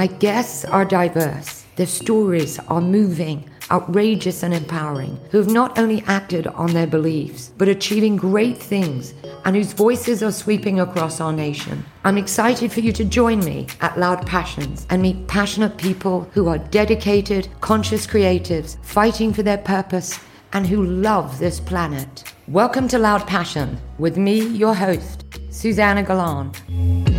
My guests are diverse. Their stories are moving, outrageous, and empowering, who have not only acted on their beliefs, but achieving great things, and whose voices are sweeping across our nation. I'm excited for you to join me at Loud Passions and meet passionate people who are dedicated, conscious creatives, fighting for their purpose, and who love this planet. Welcome to Loud Passion with me, your host, Suzannah Galan.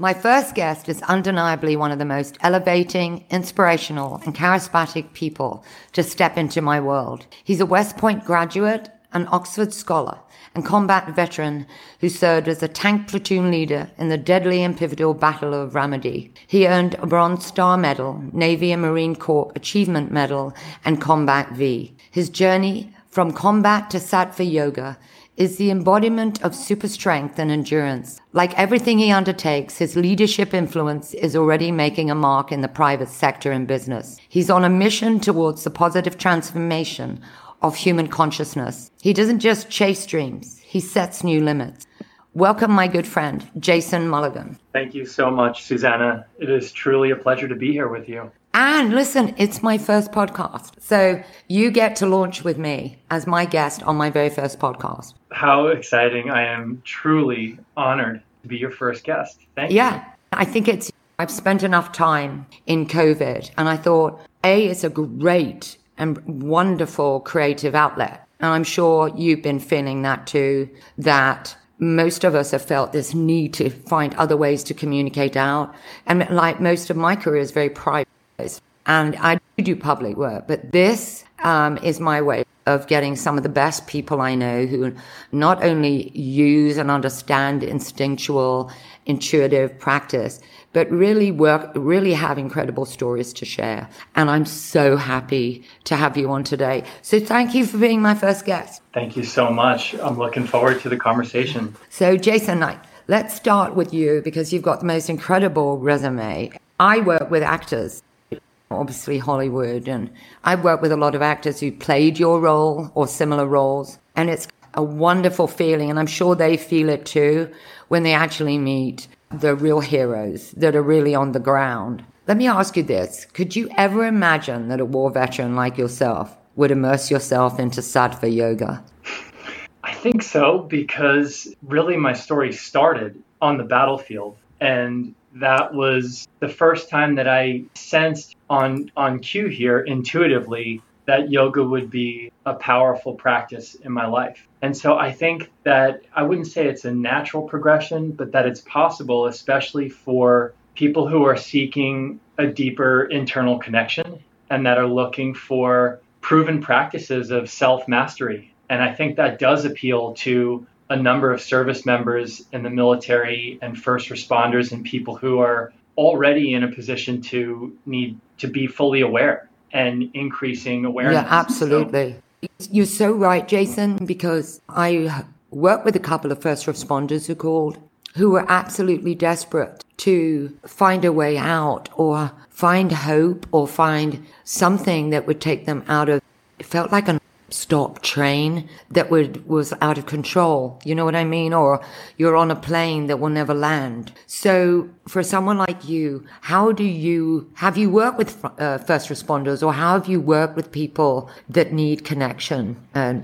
My first guest is undeniably one of the most elevating, inspirational, and charismatic people to step into my world. He's a West Point graduate, an Oxford scholar, and combat veteran who served as a tank platoon leader in the deadly and pivotal Battle of Ramadi. He earned a Bronze Star Medal, Navy and Marine Corps Achievement Medal, and Combat V. His journey from combat to sattva yoga is the embodiment of super strength and endurance. Like everything he undertakes, his leadership influence is already making a mark in the private sector and business. He's on a mission towards the positive transformation of human consciousness. He doesn't just chase dreams, he sets new limits. Welcome, my good friend, Jason Mulligan. Thank you so much, Suzannah. It is truly a pleasure to be here with you. And listen, it's my first podcast. So you get to launch with me as my guest on my very first podcast. How exciting. I am truly honored to be your first guest. Thank yeah, you. Yeah, I think it's, I've spent enough time in COVID and I thought, A, it's a great and wonderful creative outlet. And I'm sure you've been feeling that too, that most of us have felt this need to find other ways to communicate out. And like most of my career is very private. And I do public work, but this um, is my way of getting some of the best people I know who not only use and understand instinctual, intuitive practice, but really work, really have incredible stories to share. And I'm so happy to have you on today. So thank you for being my first guest. Thank you so much. I'm looking forward to the conversation. So, Jason Knight, let's start with you because you've got the most incredible resume. I work with actors obviously Hollywood. And I've worked with a lot of actors who played your role or similar roles. And it's a wonderful feeling. And I'm sure they feel it too when they actually meet the real heroes that are really on the ground. Let me ask you this. Could you ever imagine that a war veteran like yourself would immerse yourself into sattva yoga? I think so because really my story started on the battlefield. And that was the first time that I sensed on on cue here intuitively that yoga would be a powerful practice in my life. And so I think that I wouldn't say it's a natural progression, but that it's possible, especially for people who are seeking a deeper internal connection and that are looking for proven practices of self mastery. And I think that does appeal to a number of service members in the military and first responders and people who are already in a position to need to be fully aware and increasing awareness. Yeah, absolutely. So, You're so right, Jason, because I worked with a couple of first responders who called who were absolutely desperate to find a way out or find hope or find something that would take them out of it felt like an stop train that would was out of control. You know what i mean? Or you're on a plane that will never land. So for someone like you how do you have you worked with uh, first responders or how have you worked with people that need connection uh,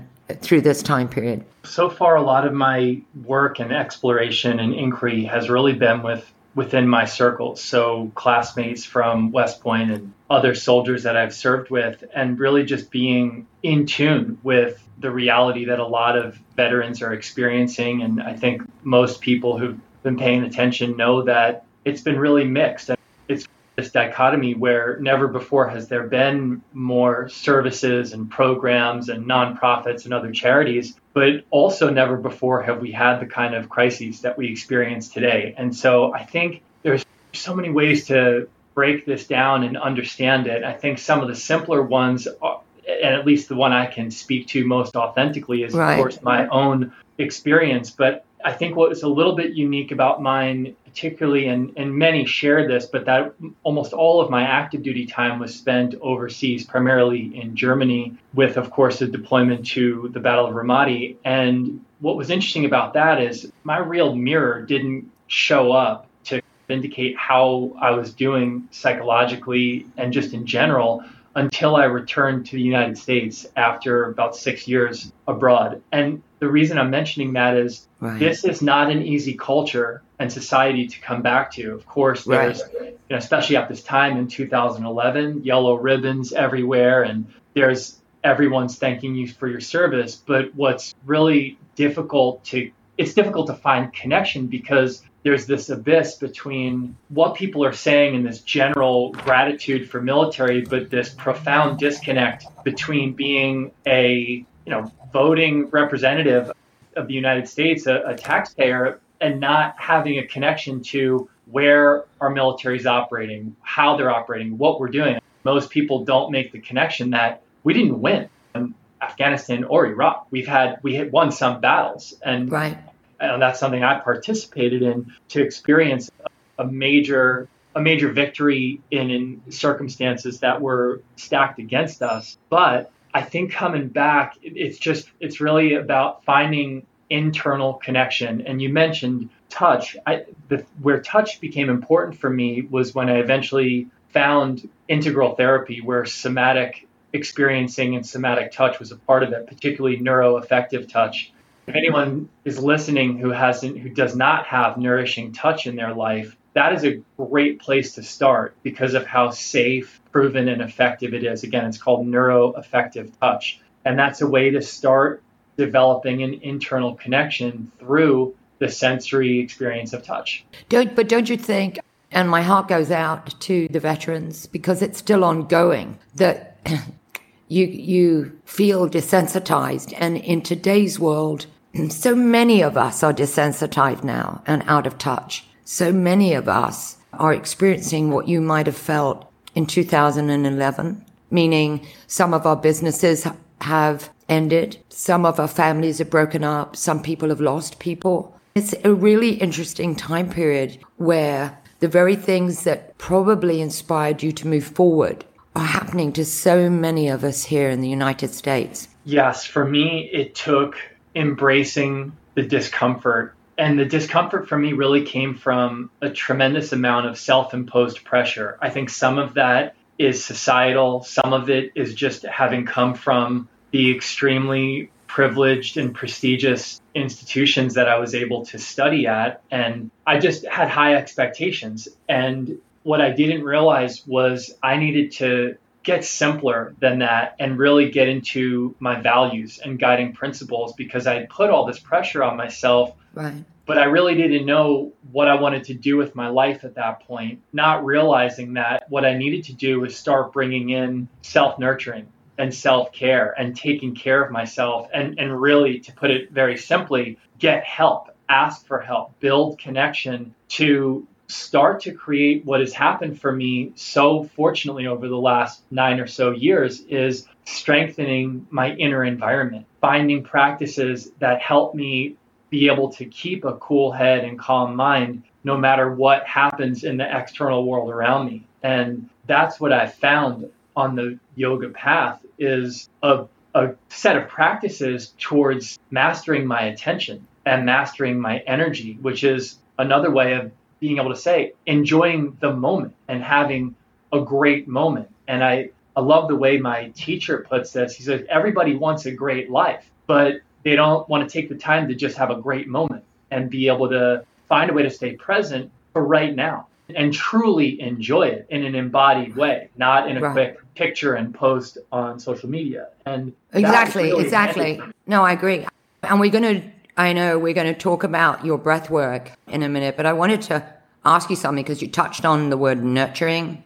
through this time period? So far a lot of my work and exploration and inquiry has really been with within my circles. So classmates from West Point and other soldiers that I've served with, and really just being in tune with the reality that a lot of veterans are experiencing. And I think most people who've been paying attention know that it's been really mixed. It's this dichotomy where never before has there been more services and programs and nonprofits and other charities, but also never before have we had the kind of crises that we experience today. And so I think there's so many ways to break this down and understand it. I think some of the simpler ones, are, and at least the one I can speak to most authentically, is right. of course my own experience. But I think what was a little bit unique about mine particularly, and, and many share this, but that almost all of my active duty time was spent overseas, primarily in Germany, with, of course, a deployment to the Battle of Ramadi. And what was interesting about that is my real mirror didn't show up to indicate how I was doing psychologically and just in general until I returned to the United States after about six years abroad. And the reason I'm mentioning that is right. this is not an easy culture and society to come back to. Of course, there's, right. you know, especially at this time in 2011, yellow ribbons everywhere, and there's everyone's thanking you for your service. But what's really difficult to it's difficult to find connection because there's this abyss between what people are saying and this general gratitude for military, but this profound disconnect between being a you know voting representative of the United States, a, a taxpayer, and not having a connection to where our military is operating, how they're operating, what we're doing. Most people don't make the connection that we didn't win in Afghanistan or Iraq. We've had we had won some battles, and right and that's something I participated in to experience a major a major victory in, in circumstances that were stacked against us. But I think coming back, it's just it's really about finding internal connection. And you mentioned touch. I, the, where touch became important for me was when I eventually found integral therapy, where somatic experiencing and somatic touch was a part of it, particularly neuroaffective touch. If anyone is listening who hasn't, who does not have nourishing touch in their life, that is a great place to start because of how safe, proven, and effective it is. Again, it's called neuroaffective touch. And that's a way to start developing an internal connection through the sensory experience of touch. Don't, but don't you think, and my heart goes out to the veterans because it's still ongoing, that you, you feel desensitized. And in today's world, so many of us are desensitized now and out of touch. So many of us are experiencing what you might have felt in 2011, meaning some of our businesses have ended. Some of our families have broken up. Some people have lost people. It's a really interesting time period where the very things that probably inspired you to move forward are happening to so many of us here in the United States. Yes, for me, it took embracing the discomfort. And the discomfort for me really came from a tremendous amount of self imposed pressure. I think some of that is societal, some of it is just having come from the extremely privileged and prestigious institutions that I was able to study at. And I just had high expectations. And what I didn't realize was I needed to get simpler than that and really get into my values and guiding principles because I put all this pressure on myself. Right. But I really didn't know what I wanted to do with my life at that point, not realizing that what I needed to do was start bringing in self nurturing and self care and taking care of myself. And, and really, to put it very simply, get help, ask for help, build connection to start to create what has happened for me so fortunately over the last nine or so years is strengthening my inner environment, finding practices that help me be able to keep a cool head and calm mind no matter what happens in the external world around me. And that's what I found on the yoga path is a, a set of practices towards mastering my attention and mastering my energy, which is another way of being able to say enjoying the moment and having a great moment. And I, I love the way my teacher puts this. He says, everybody wants a great life, but they don't want to take the time to just have a great moment and be able to find a way to stay present for right now and truly enjoy it in an embodied way, not in a right. quick picture and post on social media. And exactly, really exactly. No, I agree. And we're going to, I know we're going to talk about your breath work in a minute, but I wanted to ask you something because you touched on the word nurturing,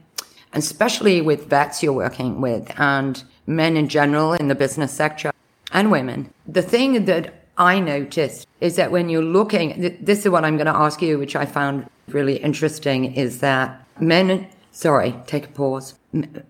and especially with vets you're working with and men in general in the business sector and women. The thing that I noticed is that when you're looking, this is what I'm going to ask you, which I found really interesting, is that men, sorry, take a pause.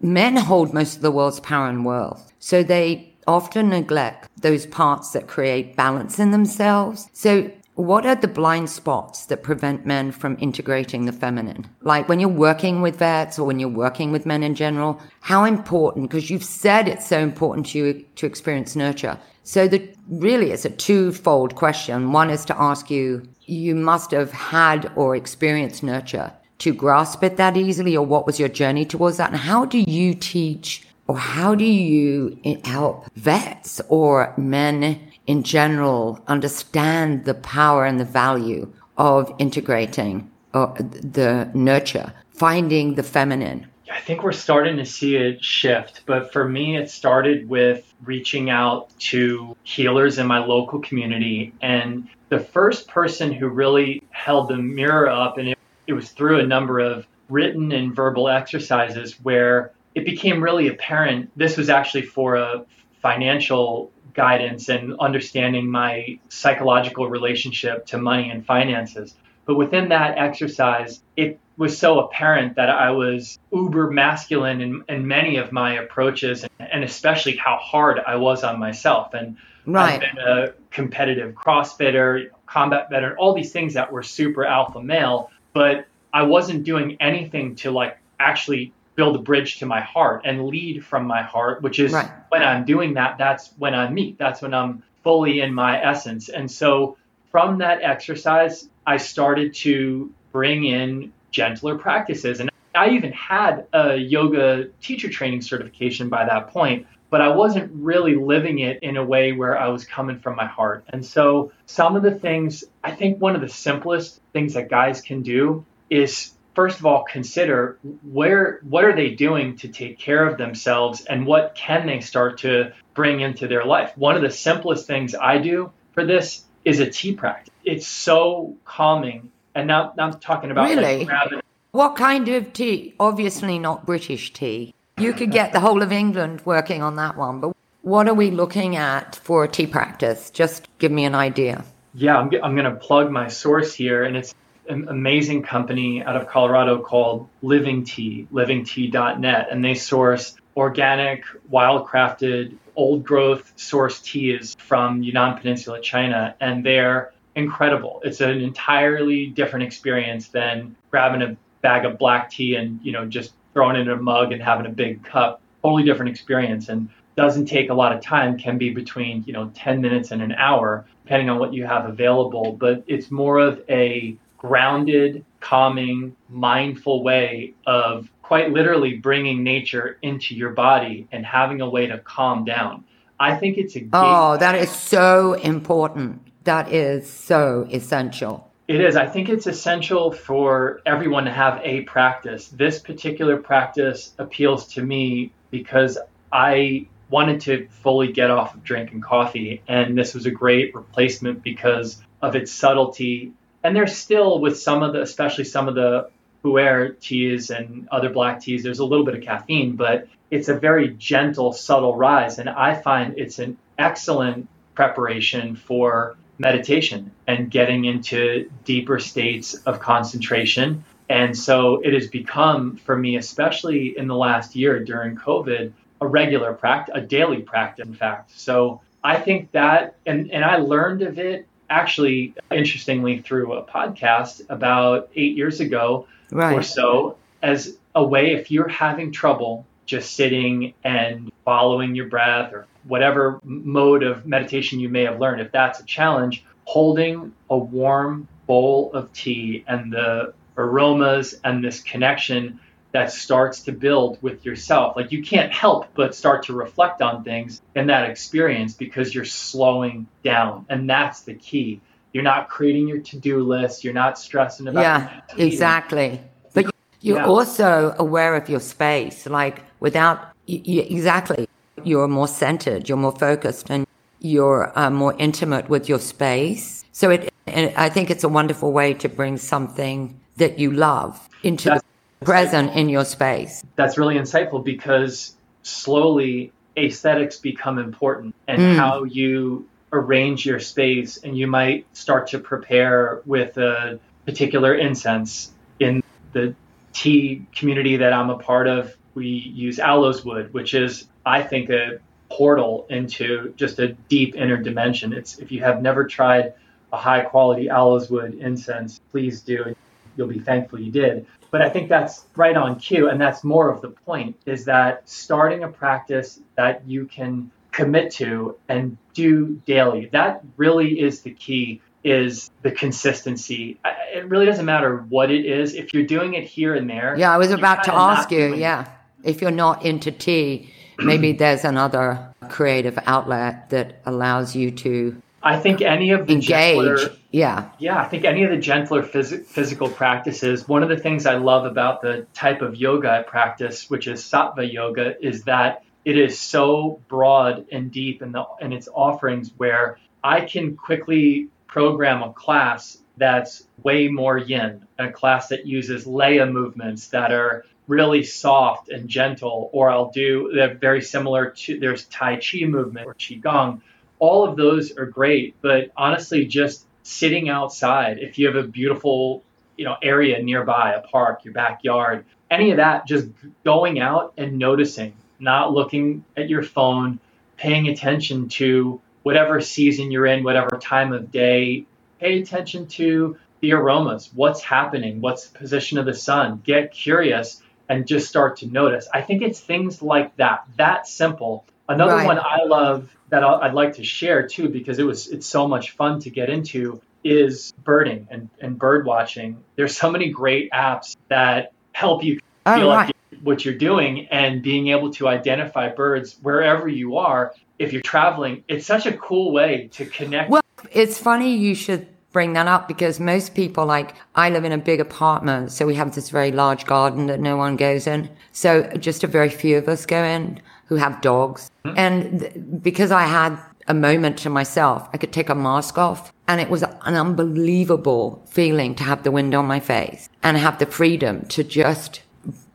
Men hold most of the world's power and wealth. So they often neglect those parts that create balance in themselves. So what are the blind spots that prevent men from integrating the feminine? Like when you're working with vets or when you're working with men in general, how important, because you've said it's so important to you to experience nurture. So the really it's a twofold question. One is to ask you, you must have had or experienced nurture. to grasp it that easily, or what was your journey towards that? And how do you teach, or how do you eh, help vets or men in general understand the power and the value of integrating uh, the nurture, finding the feminine? I think we're starting to see it shift, but for me, it started with reaching out to healers in my local community. And the first person who really held the mirror up, and it, it was through a number of written and verbal exercises where it became really apparent this was actually for a financial guidance and understanding my psychological relationship to money and finances. But within that exercise, it was so apparent that I was uber masculine in, in many of my approaches, and, especially how hard I was on myself. And right. I've been a competitive CrossFitter, combat veteran, all these things that were super alpha male, but I wasn't doing anything to like actually build a bridge to my heart and lead from my heart, which is right. when I'm doing that, that's when I'm me. That's when I'm fully in my essence. And so from that exercise, I started to bring in gentler practices. And I even had a yoga teacher training certification by that point, but I wasn't really living it in a way where I was coming from my heart. And so some of the things, I think one of the simplest things that guys can do is first of all consider where what are they doing to take care of themselves and what can they start to bring into their life. One of the simplest things I do for this is a tea practice. It's so calming and now, now I'm talking about really. Like what kind of tea? Obviously not British tea. You could get the whole of England working on that one, but what are we looking at for a tea practice? Just give me an idea. Yeah, I'm, I'm going to plug my source here, and it's an amazing company out of Colorado called Living Tea, livingtea.net, and they source organic, wild-crafted, old-growth source teas from Yunnan Peninsula, China, and they're incredible. It's an entirely different experience than grabbing a bag of black tea and, you know, just throwing it in a mug and having a big cup. Totally different experience and doesn't take a lot of time, can be between, you know, 10 minutes and an hour, depending on what you have available. But it's more of a grounded, calming, mindful way of quite literally bringing nature into your body and having a way to calm down. I think it's a. Oh, that is so important that is so essential. It is. I think it's essential for everyone to have a practice. This particular practice appeals to me because I wanted to fully get off of drinking coffee, and this was a great replacement because of its subtlety. And there's still, with some of the, especially some of the pu'er teas and other black teas, there's a little bit of caffeine, but it's a very gentle, subtle rise. And I find it's an excellent preparation for meditation and getting into deeper states of concentration. And so it has become, for me, especially in the last year during COVID, a regular practice, a daily practice, in fact. So I think that, and, and I learned of it actually, interestingly, through a podcast about eight years ago right. or so, as a way, if you're having trouble just sitting and following your breath or whatever mode of meditation you may have learned, if that's a challenge, holding a warm bowl of tea and the aromas and this connection that starts to build with yourself. Like you can't help but start to reflect on things in that experience because you're slowing down. And that's the key. You're not creating your to do list, you're not stressing about Yeah, exactly. But you're yeah. also aware of your space, like without, you, you, exactly, you're more centered, you're more focused, and you're uh, more intimate with your space. So it, I think it's a wonderful way to bring something that you love into that's, present in your space. That's really insightful because slowly aesthetics become important and mm. how you arrange your space and you might start to prepare with a particular incense in the tea community that I'm a part of, we use aloes wood, which is, I think, a portal into just a deep inner dimension. It's if you have never tried a high quality aloes wood incense, please do. You'll be thankful you did. But I think that's right on cue, and that's more of the point: is that starting a practice that you can commit to and do daily. That really is the key is the consistency. It really doesn't matter what it is. If you're doing it here and there. Yeah, I was about to ask you. Yeah. If you're not into tea, maybe there's another creative outlet that allows you to I think any of the engage. Gentler, yeah. Yeah, I think any of the gentler phys- physical practices. One of the things I love about the type of yoga I practice, which is sattva yoga, is that it is so broad and deep in the in its offerings where I can quickly program a class that's way more yin, a class that uses leia movements that are really soft and gentle, or I'll do they're very similar to there's Tai Chi movement or Qigong. All of those are great, but honestly, just sitting outside, if you have a beautiful you know area nearby, a park, your backyard, any of that, just going out and noticing, not looking at your phone, paying attention to whatever season you're in, whatever time of day, pay attention to the aromas, what's happening, what's the position of the sun. Get curious and just start to notice. I think it's things like that, that simple. Another right. one I love that I'd like to share too, because it was it's so much fun to get into, is birding and, and bird watching. There's so many great apps that help you oh, feel right. like what you're doing and being able to identify birds wherever you are if you're traveling, it's such a cool way to connect. Well, it's funny you should bring that up because most people, like, I live in a big apartment, so we have this very large garden that no one goes in. So just a very few of us go in who have dogs. Mm-hmm. And th- because I had a moment to myself, I could take a mask off and it was an unbelievable feeling to have the wind on my face and have the freedom to just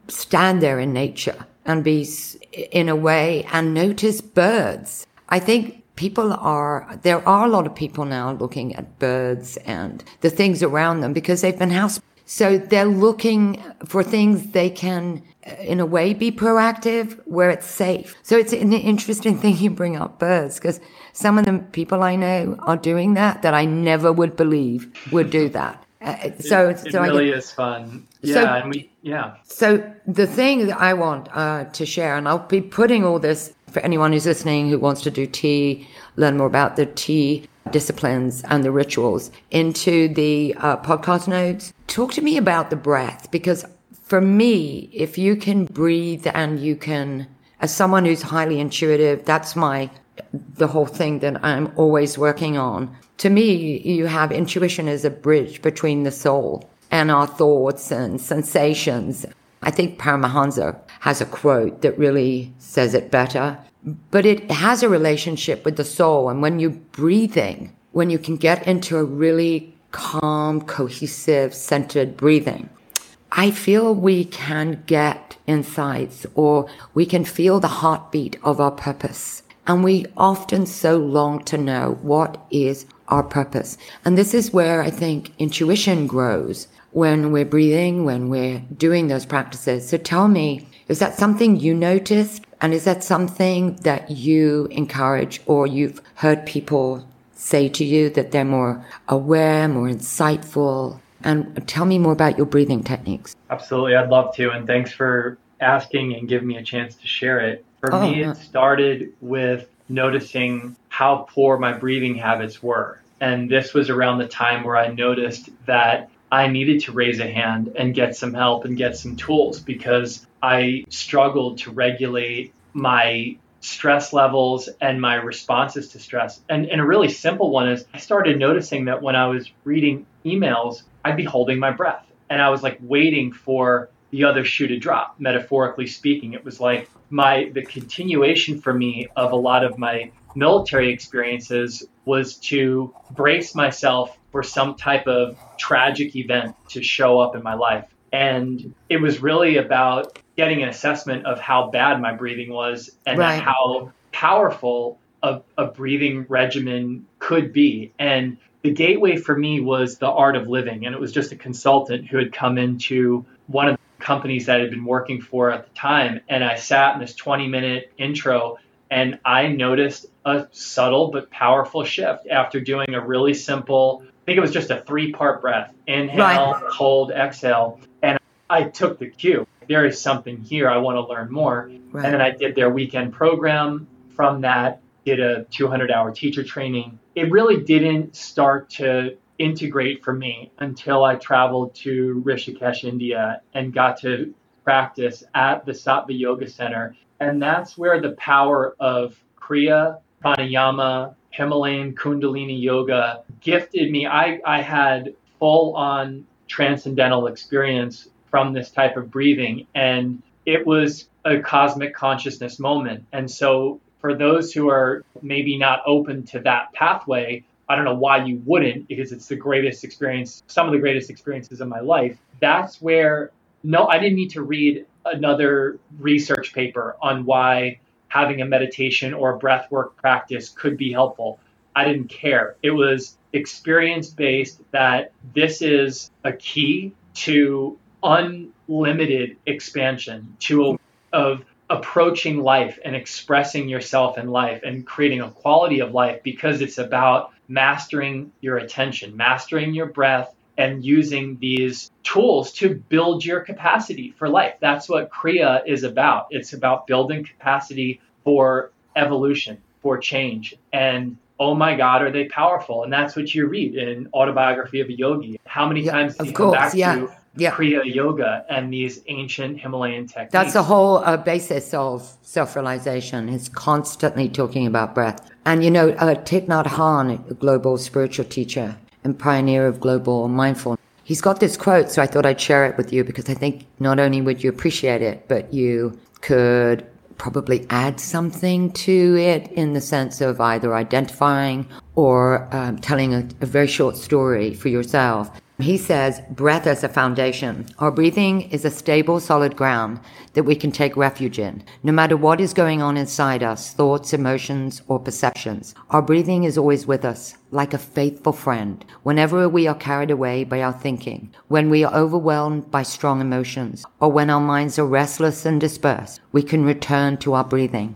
stand there in nature and be in a way and notice birds. I think people are, there are a lot of people now looking at birds and the things around them because they've been house. So they're looking for things they can, in a way, be proactive where it's safe. So it's an interesting thing you bring up birds because some of the people I know are doing that that I never would believe would do that. Uh, so it, it so really is fun. Yeah, so, and we yeah. So the thing that I want uh, to share, and I'll be putting all this for anyone who's listening who wants to do tea, learn more about the tea disciplines and the rituals into the uh, podcast notes. Talk to me about the breath because for me, if you can breathe and you can, as someone who's highly intuitive, that's my the whole thing that I'm always working on. To me, you have intuition as a bridge between the soul and our thoughts and sensations. I think Paramahansa has a quote that really says it better, but it has a relationship with the soul. And when you're breathing, when you can get into a really calm, cohesive, centered breathing, I feel we can get insights or we can feel the heartbeat of our purpose. And we often so long to know what is our purpose. And this is where I think intuition grows when we're breathing, when we're doing those practices. So tell me, is that something you noticed? And is that something that you encourage or you've heard people say to you that they're more aware, more insightful? And tell me more about your breathing techniques. Absolutely. I'd love to. And thanks for asking and giving me a chance to share it. For oh, me, it started with noticing how poor my breathing habits were. And this was around the time where I noticed that I needed to raise a hand and get some help and get some tools because I struggled to regulate my stress levels and my responses to stress. And, and a really simple one is I started noticing that when I was reading emails, I'd be holding my breath and I was like waiting for the other shoe to drop, metaphorically speaking. It was like my the continuation for me of a lot of my military experiences was to brace myself for some type of tragic event to show up in my life. And it was really about getting an assessment of how bad my breathing was and right. how powerful a, a breathing regimen could be. And the gateway for me was the art of living. And it was just a consultant who had come into one of the companies that I had been working for at the time. And I sat in this 20 minute intro and I noticed a subtle but powerful shift after doing a really simple, I think it was just a three part breath inhale, right. hold, exhale. I took the cue. There is something here. I want to learn more. Right. And then I did their weekend program. From that, did a 200 hour teacher training. It really didn't start to integrate for me until I traveled to Rishikesh, India, and got to practice at the Sattva Yoga Center. And that's where the power of Kriya, pranayama, Himalayan Kundalini yoga gifted me. I, I had full on transcendental experience from this type of breathing, and it was a cosmic consciousness moment. And so, for those who are maybe not open to that pathway, I don't know why you wouldn't, because it's the greatest experience, some of the greatest experiences of my life. That's where, no, I didn't need to read another research paper on why having a meditation or a breath work practice could be helpful. I didn't care. It was experience based that this is a key to unlimited expansion, to a, of approaching life and expressing yourself in life and creating a quality of life because it's about mastering your attention, mastering your breath, and using these tools to build your capacity for life. That's what Kriya is about. It's about building capacity for evolution, for change. And oh my God, are they powerful? And that's what you read in Autobiography of a Yogi. How many Yeah, times do of you come course, back yeah, to yeah. Kriya Yoga and these ancient Himalayan techniques? That's the whole uh, basis of self realization, is constantly talking about breath. And you know, uh, Thich Nhat Hanh, a global spiritual teacher and pioneer of global mindfulness, he's got this quote, so I thought I'd share it with you because I think not only would you appreciate it, but you could probably add something to it in the sense of either identifying or um, telling a, a very short story for yourself. He says, breath as a foundation. Our breathing is a stable, solid ground that we can take refuge in. No matter what is going on inside us, thoughts, emotions, or perceptions, our breathing is always with us, like a faithful friend. Whenever we are carried away by our thinking, when we are overwhelmed by strong emotions, or when our minds are restless and dispersed, we can return to our breathing.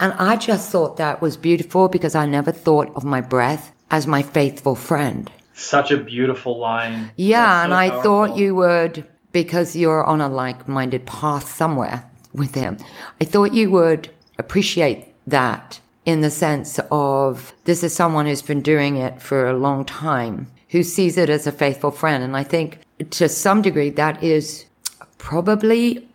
And I just thought that was beautiful because I never thought of my breath as my faithful friend. Such a beautiful line. Yeah, That's and I powerful. thought you would, because you're on a like minded path somewhere with him, I thought you would appreciate that in the sense of this is someone who's been doing it for a long time, who sees it as a faithful friend. And I think to some degree that is probably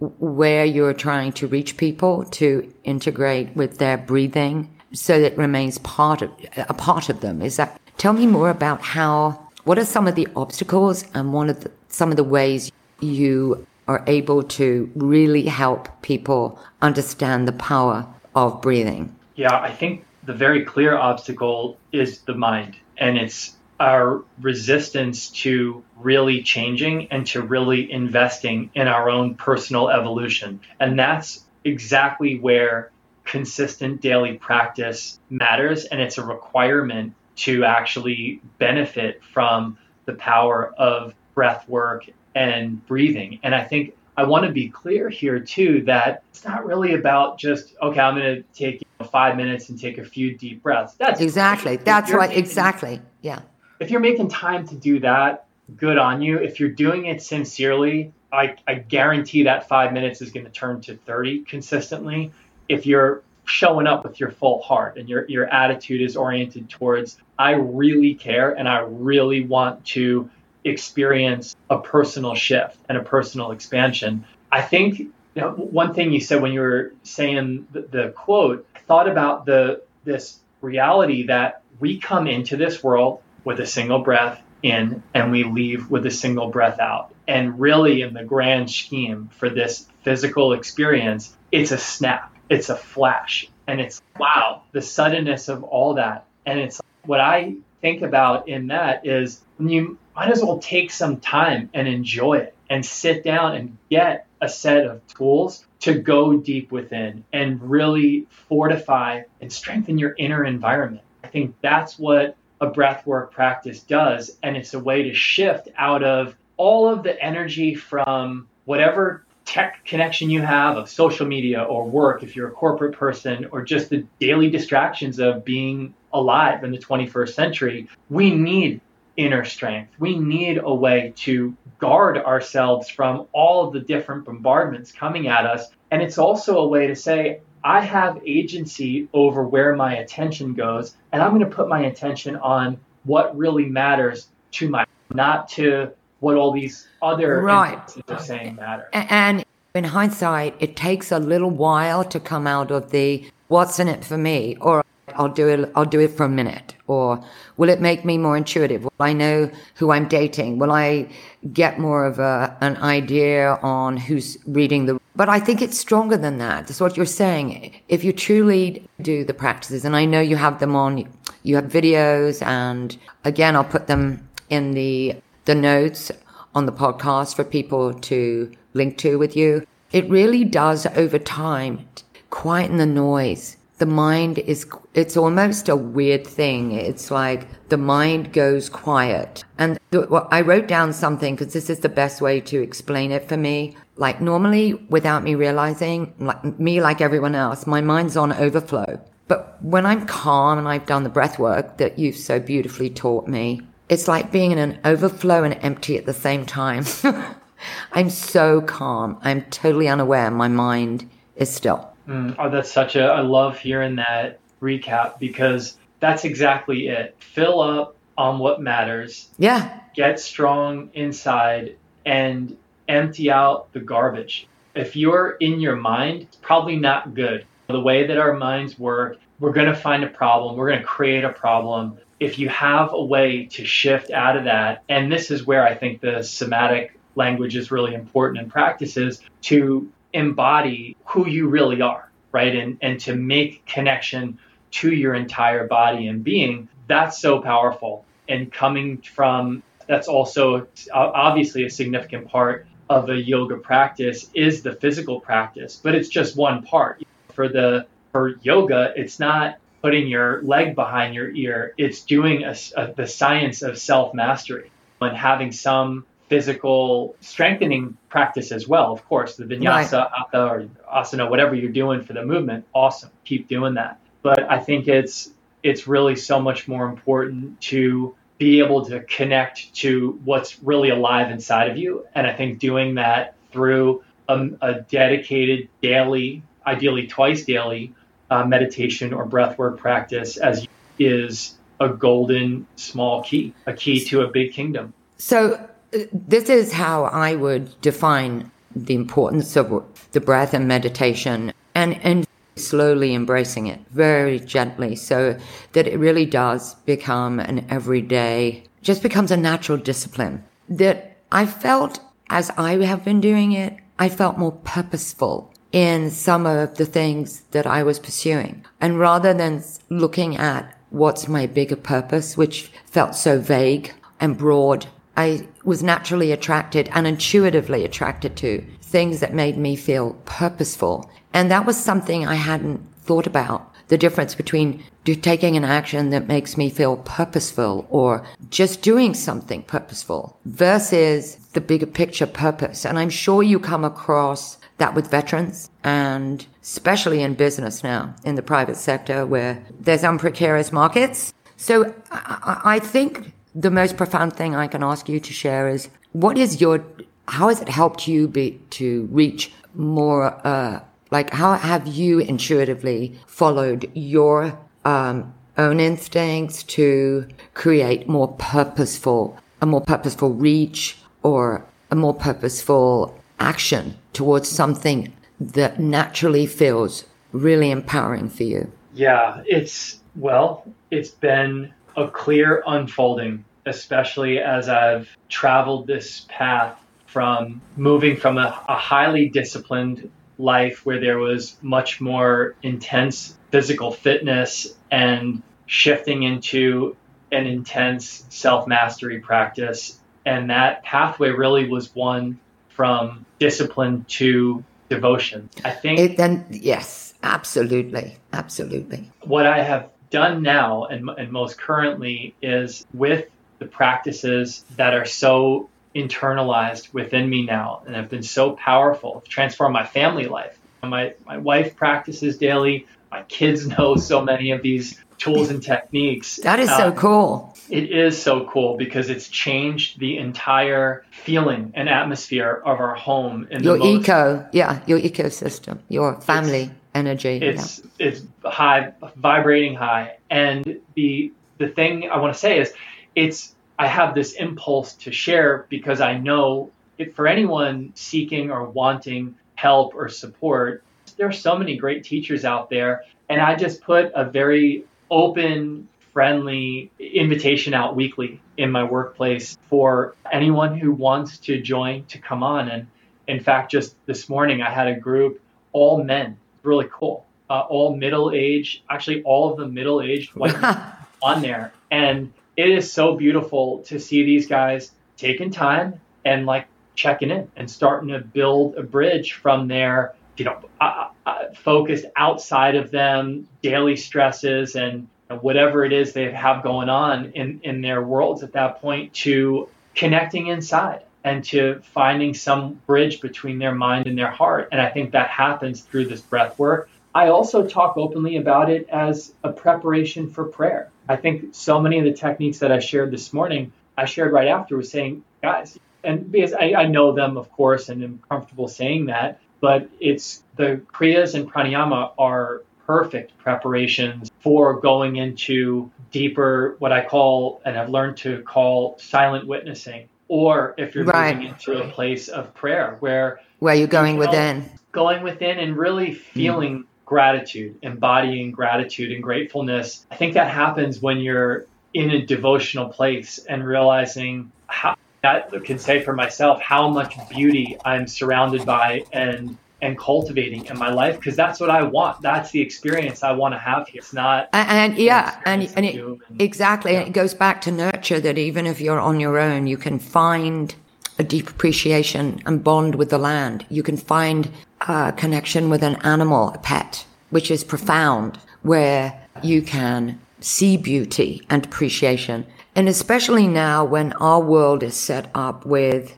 where you're trying to reach people to integrate with their breathing so that it remains part of a part of them is that tell me more about how what are some of the obstacles and one of the, some of the ways you are able to really help people understand the power of breathing Yeah, I think the very clear obstacle is the mind, and it's our resistance to really changing and to really investing in our own personal evolution. And that's exactly where consistent daily practice matters, and it's a requirement to actually benefit from the power of breath work and breathing. And I think I want to be clear here too that it's not really about just okay, I'm going to take you know, five minutes and take a few deep breaths. That's exactly that's right making- exactly yeah If you're making time to do that, good on you. If you're doing it sincerely, I, I guarantee that five minutes is going to turn to 30 consistently. If you're showing up with your full heart and your, your attitude is oriented towards, I really care and I really want to experience a personal shift and a personal expansion. I think you know, one thing you said when you were saying the, the quote, I thought about the this reality that we come into this world with a single breath in and we leave with a single breath out. And really, in the grand scheme for this physical experience, it's a snap, it's a flash, and it's wow, the suddenness of all that. And it's what I think about in that is you might as well take some time and enjoy it and sit down and get a set of tools to go deep within and really fortify and strengthen your inner environment. I think that's what a breathwork practice does. And it's a way to shift out of all of the energy from whatever tech connection you have of social media or work, if you're a corporate person, or just the daily distractions of being alive in the 21st century. We need inner strength. We need a way to guard ourselves from all of the different bombardments coming at us. And it's also a way to say, I have agency over where my attention goes, and I'm going to put my attention on what really matters to my, not to what all these other right. are saying matter. And in hindsight, it takes a little while to come out of the what's in it for me, or I'll do it. I'll do it for a minute. Or will it make me more intuitive? Will I know who I'm dating? Will I get more of a, an idea on who's reading the? But I think it's stronger than that. That's what you're saying. If you truly do the practices, and I know you have them on, you have videos, and again, I'll put them in the the notes on the podcast for people to link to with you. It really does over time quieten the noise. The mind is it's almost a weird thing. It's like the mind goes quiet. And well, i wrote down something because this is the best way to explain it for me. Like normally without me realizing like me like everyone else my mind's on overflow. But when i'm calm and i've done the breath work that you've so beautifully taught me it's like being in an overflow and empty at the same time i'm so calm i'm totally unaware my mind is still Mm, oh, that's such a, I love hearing that recap because that's exactly it. Fill up on what matters. Yeah. Get strong inside and empty out the garbage. If you're in your mind, it's probably not good. The way that our minds work, we're going to find a problem. We're going to create a problem. If you have a way to shift out of that, and this is where I think the somatic language is really important in practices to embody who you really are, right? And, and to make connection to your entire body and being, that's so powerful. And coming from, that's also obviously a significant part of a yoga practice is the physical practice, but it's just one part. For the for yoga, it's not putting your leg behind your ear. It's doing a, a, the science of self mastery and having some physical strengthening practice as well. Of course, the vinyasa, right. or asana, whatever you're doing for the movement, awesome. Keep doing that. But I think it's it's really so much more important to be able to connect to what's really alive inside of you. And I think doing that through a, a dedicated daily, ideally twice daily, uh, meditation or breathwork practice as is a golden small key, a key to a big kingdom. So this is how I would define the importance of the breath and meditation and, and slowly embracing it very gently so that it really does become an everyday, just becomes a natural discipline that I felt as I have been doing it, I felt more purposeful in some of the things that I was pursuing. And rather than looking at what's my bigger purpose, which felt so vague and broad I was naturally attracted and intuitively attracted to things that made me feel purposeful. And that was something I hadn't thought about. The difference between taking an action that makes me feel purposeful or just doing something purposeful versus the bigger picture purpose. And I'm sure you come across that with veterans and especially in business now in the private sector where there's unprecarious markets. So I, I think the most profound thing I can ask you to share is what is your, how has it helped you be, to reach more, uh, like how have you intuitively followed your, um, own instincts to create more purposeful, a more purposeful reach or a more purposeful action towards something that naturally feels really empowering for you? Yeah, it's, well, it's been a clear unfolding especially as I've traveled this path from moving from a, a highly disciplined life where there was much more intense physical fitness and shifting into an intense self mastery practice. And that pathway really was one from discipline to devotion. I think. It, then, yes, absolutely. Absolutely. What I have done now and, and most currently is with the practices that are so internalized within me now and have been so powerful, transformed my family life. My, my wife practices daily. My kids know so many of these tools and techniques. That is so uh, cool. It is so cool because it's changed the entire feeling and atmosphere of our home. In your most, eco, yeah, your ecosystem, your family. energy. It's yeah. it's high, vibrating high. And the the thing I want to say is, it's I have this impulse to share because I know if for anyone seeking or wanting help or support, there are so many great teachers out there, and I just put a very open, friendly invitation out weekly in my workplace for anyone who wants to join to come on. And in fact, just this morning, I had a group, all men, really cool, uh, all middle age, actually, all of the middle aged white on there. And it is so beautiful to see these guys taking time and like checking in and starting to build a bridge from their, you know, uh, uh, focused outside of them, daily stresses and whatever it is they have going on in, in their worlds at that point to connecting inside and to finding some bridge between their mind and their heart. And I think that happens through this breath work. I also talk openly about it as a preparation for prayer. I think so many of the techniques that I shared this morning, I shared right after was saying, guys, and because I, I know them, of course, and am comfortable saying that, but it's the Kriyas and Pranayama are perfect preparations for going into deeper, what I call, and I've learned to call silent witnessing. Or if you're right. moving into a place of prayer where where you're going you know, within, going within and really feeling mm. gratitude, embodying gratitude and gratefulness. I think that happens when you're in a devotional place and realizing how that can say for myself how much beauty I'm surrounded by and and cultivating in my life because that's what I want. That's the experience I want to have here. It's not and, and yeah, and, and, it, and, exactly, yeah. and it goes back to nurture that even if you're on your own, you can find a deep appreciation and bond with the land. You can find a connection with an animal, a pet, which is profound, where you can see beauty and appreciation. And especially now when our world is set up with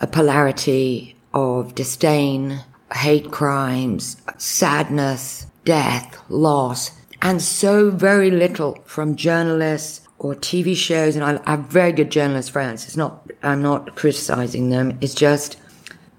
a polarity of disdain, hate crimes, sadness, death, loss, and so very little from journalists or TV shows. And I, have very good journalist friends. It's not, I'm not criticizing them. It's just,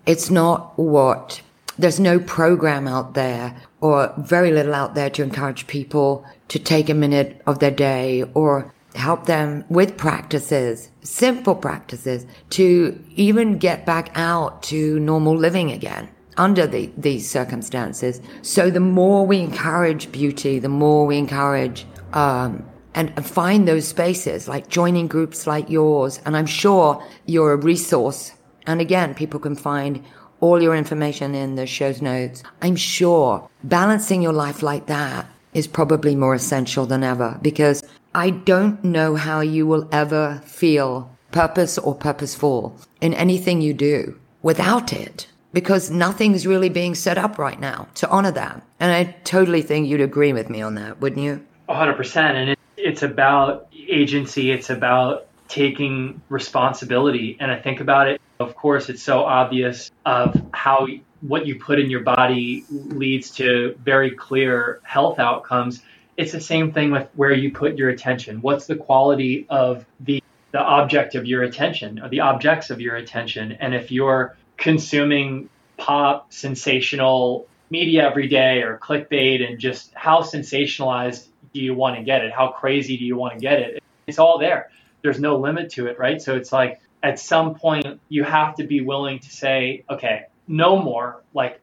it's not what, there's no program out there or very little out there to encourage people to take a minute of their day or help them with practices, simple practices to even get back out to normal living again under the, these circumstances. So the more we encourage beauty, the more we encourage, um, and, and find those spaces like joining groups like yours. And I'm sure you're a resource. And again, people can find all your information in the show's notes. I'm sure balancing your life like that is probably more essential than ever because I don't know how you will ever feel purpose or purposeful in anything you do without it because nothing's really being set up right now to honor that. And I totally think you'd agree with me on that, wouldn't you? 100%. And it, it's about agency, it's about taking responsibility. And I think about it, of course, it's so obvious of how what you put in your body leads to very clear health outcomes. It's the same thing with where you put your attention. What's the quality of the the object of your attention or the objects of your attention? And if you're consuming pop sensational media every day or clickbait and just how sensationalized do you want to get it? How crazy do you want to get it? It's all there. There's no limit to it, right? So it's like at some point you have to be willing to say, okay, no more. Like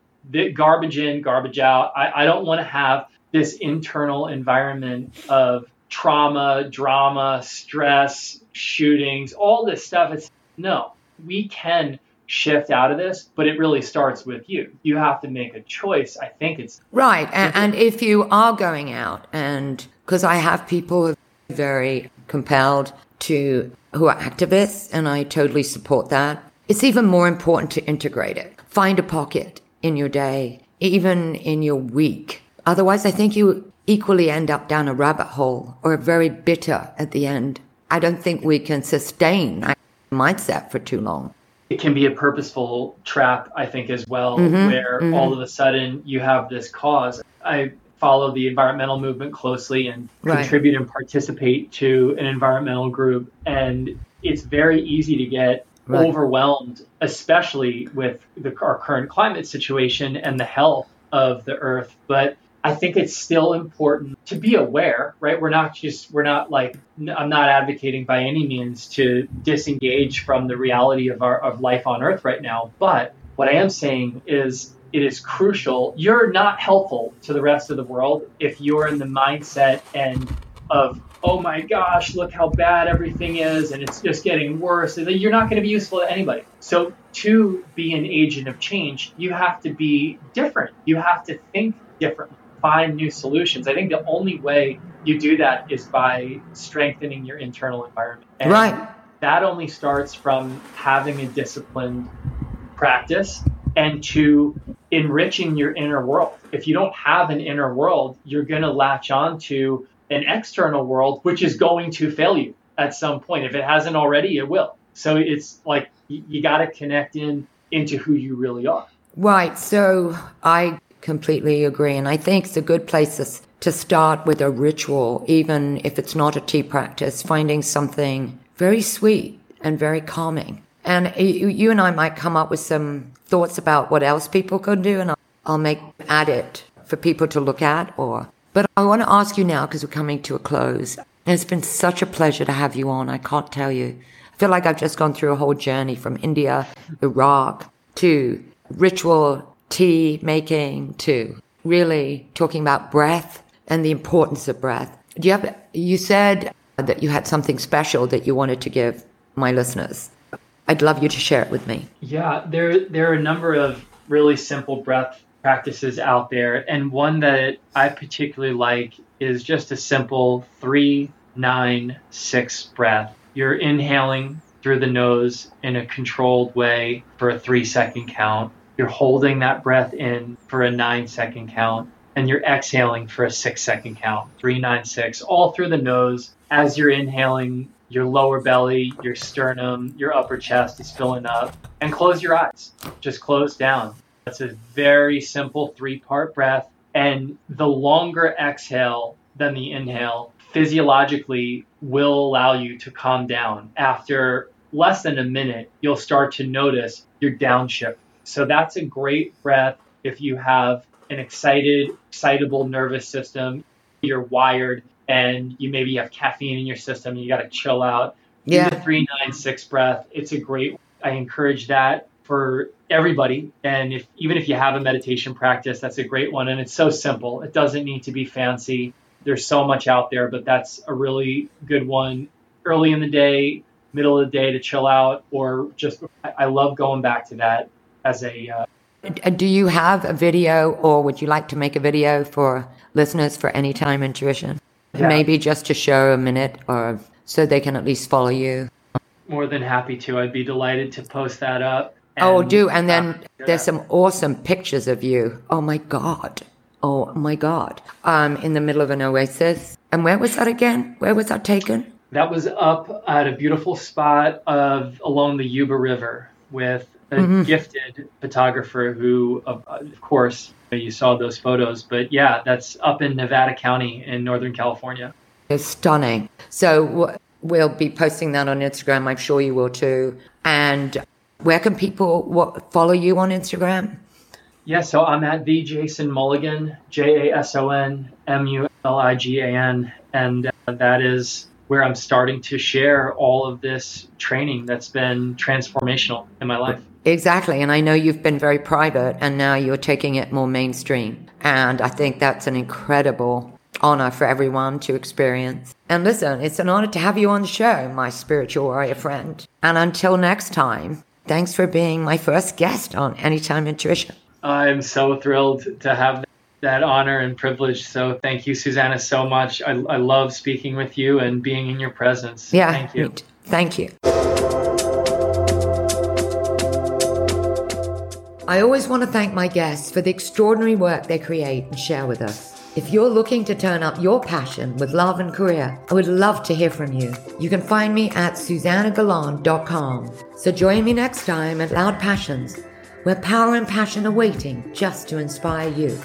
garbage in, garbage out. I, I don't want to have this internal environment of trauma, drama, stress, shootings, all this stuff. It's no, we can shift out of this, but it really starts with you. You have to make a choice. I think it's right. And, and if you are going out, and because I have people who are very compelled to who are activists, and I totally support that. It's even more important to integrate it. Find a pocket in your day, even in your week. Otherwise, I think you equally end up down a rabbit hole or very bitter at the end. I don't think we can sustain that mindset for too long it can be a purposeful trap, I think, as well, mm-hmm, where mm-hmm. all of a sudden you have this cause. I follow the environmental movement closely and right. contribute and participate to an environmental group. And it's very easy to get right. overwhelmed, especially with the, our current climate situation and the health of the earth. But I think it's still important to be aware, right? We're not just, we're not like, I'm not advocating by any means to disengage from the reality of our, of life on earth right now. But what I am saying is it is crucial. You're not helpful to the rest of the world if you're in the mindset and of, oh my gosh, look how bad everything is and it's just getting worse. You're not going to be useful to anybody. So to be an agent of change, you have to be different. You have to think differently find new solutions. I think the only way you do that is by strengthening your internal environment. And right. That only starts from having a disciplined practice and to enriching your inner world. If you don't have an inner world, you're going to latch on to an external world, which is going to fail you at some point. If it hasn't already, it will. So it's like you, you got to connect in into who you really are. Right. So I completely agree. And I think it's a good place to, start with a ritual, even if it's not a tea practice, finding something very sweet and very calming. And you, and I might come up with some thoughts about what else people could do, and I'll, I'll make add it for people to look at. Or, but I want to ask you now because we're coming to a close, and it's been such a pleasure to have you on. I can't tell you. I feel like I've just gone through a whole journey from India, Iraq to ritual tea making to really talking about breath and the importance of breath. Do you have, you said that you had something special that you wanted to give my listeners. I'd love you to share it with me. Yeah, there, there are a number of really simple breath practices out there. And one that I particularly like is just a simple three, nine, six breath. You're inhaling through the nose in a controlled way for a three second count. You're holding that breath in for a nine second count and you're exhaling for a six second count. Three, nine, six, all through the nose. As you're inhaling, your lower belly, your sternum, your upper chest is filling up. And close your eyes. Just close down. That's a very simple three part breath. And the longer exhale than the inhale physiologically will allow you to calm down. After less than a minute, you'll start to notice your downshift so that's a great breath if you have an excited, excitable nervous system, you're wired, and you maybe have caffeine in your system, you got to chill out. Yeah. The three, nine, six breath. It's a great, I encourage that for everybody. And if, even if you have a meditation practice, that's a great one. And it's so simple. It doesn't need to be fancy. There's so much out there, but that's a really good one early in the day, middle of the day to chill out, or just, I love going back to that as a. Uh, do you have a video, or would you like to make a video for listeners for any time Intuition? Yeah. Maybe just to show a minute, or so they can at least follow you. More than happy to. I'd be delighted to post that up. Oh, and, oh, do and then uh, there's some awesome pictures of you. Oh my god. Oh my god. Um, in the middle of an oasis. And where was that again? Where was that taken? That was up at a beautiful spot of along the Yuba River with a mm-hmm. gifted photographer who, of, of course, you saw those photos. But yeah, that's up in Nevada County in Northern California. It's stunning. So we'll be posting that on Instagram. I'm sure you will too. And where can people what, follow you on Instagram? Yeah, so I'm at the Jason Mulligan, J A S O N M U L I G A N, and uh, that is where I'm starting to share all of this training that's been transformational in my life. Exactly. And I know you've been very private and now you're taking it more mainstream. And I think that's an incredible honor for everyone to experience. And listen, it's an honor to have you on the show, my spiritual warrior friend. And until next time, thanks for being my first guest on Anytime Intuition. I'm so thrilled to have that honor and privilege. So thank you, Suzannah, so much. I, I love speaking with you and being in your presence. Yeah. Thank you. Thank you. I always want to thank my guests for the extraordinary work they create and share with us. If you're looking to turn up your passion with love and career, I would love to hear from you. You can find me at susannagalan.com. So join me next time at Loud Passions, where power and passion are waiting just to inspire you.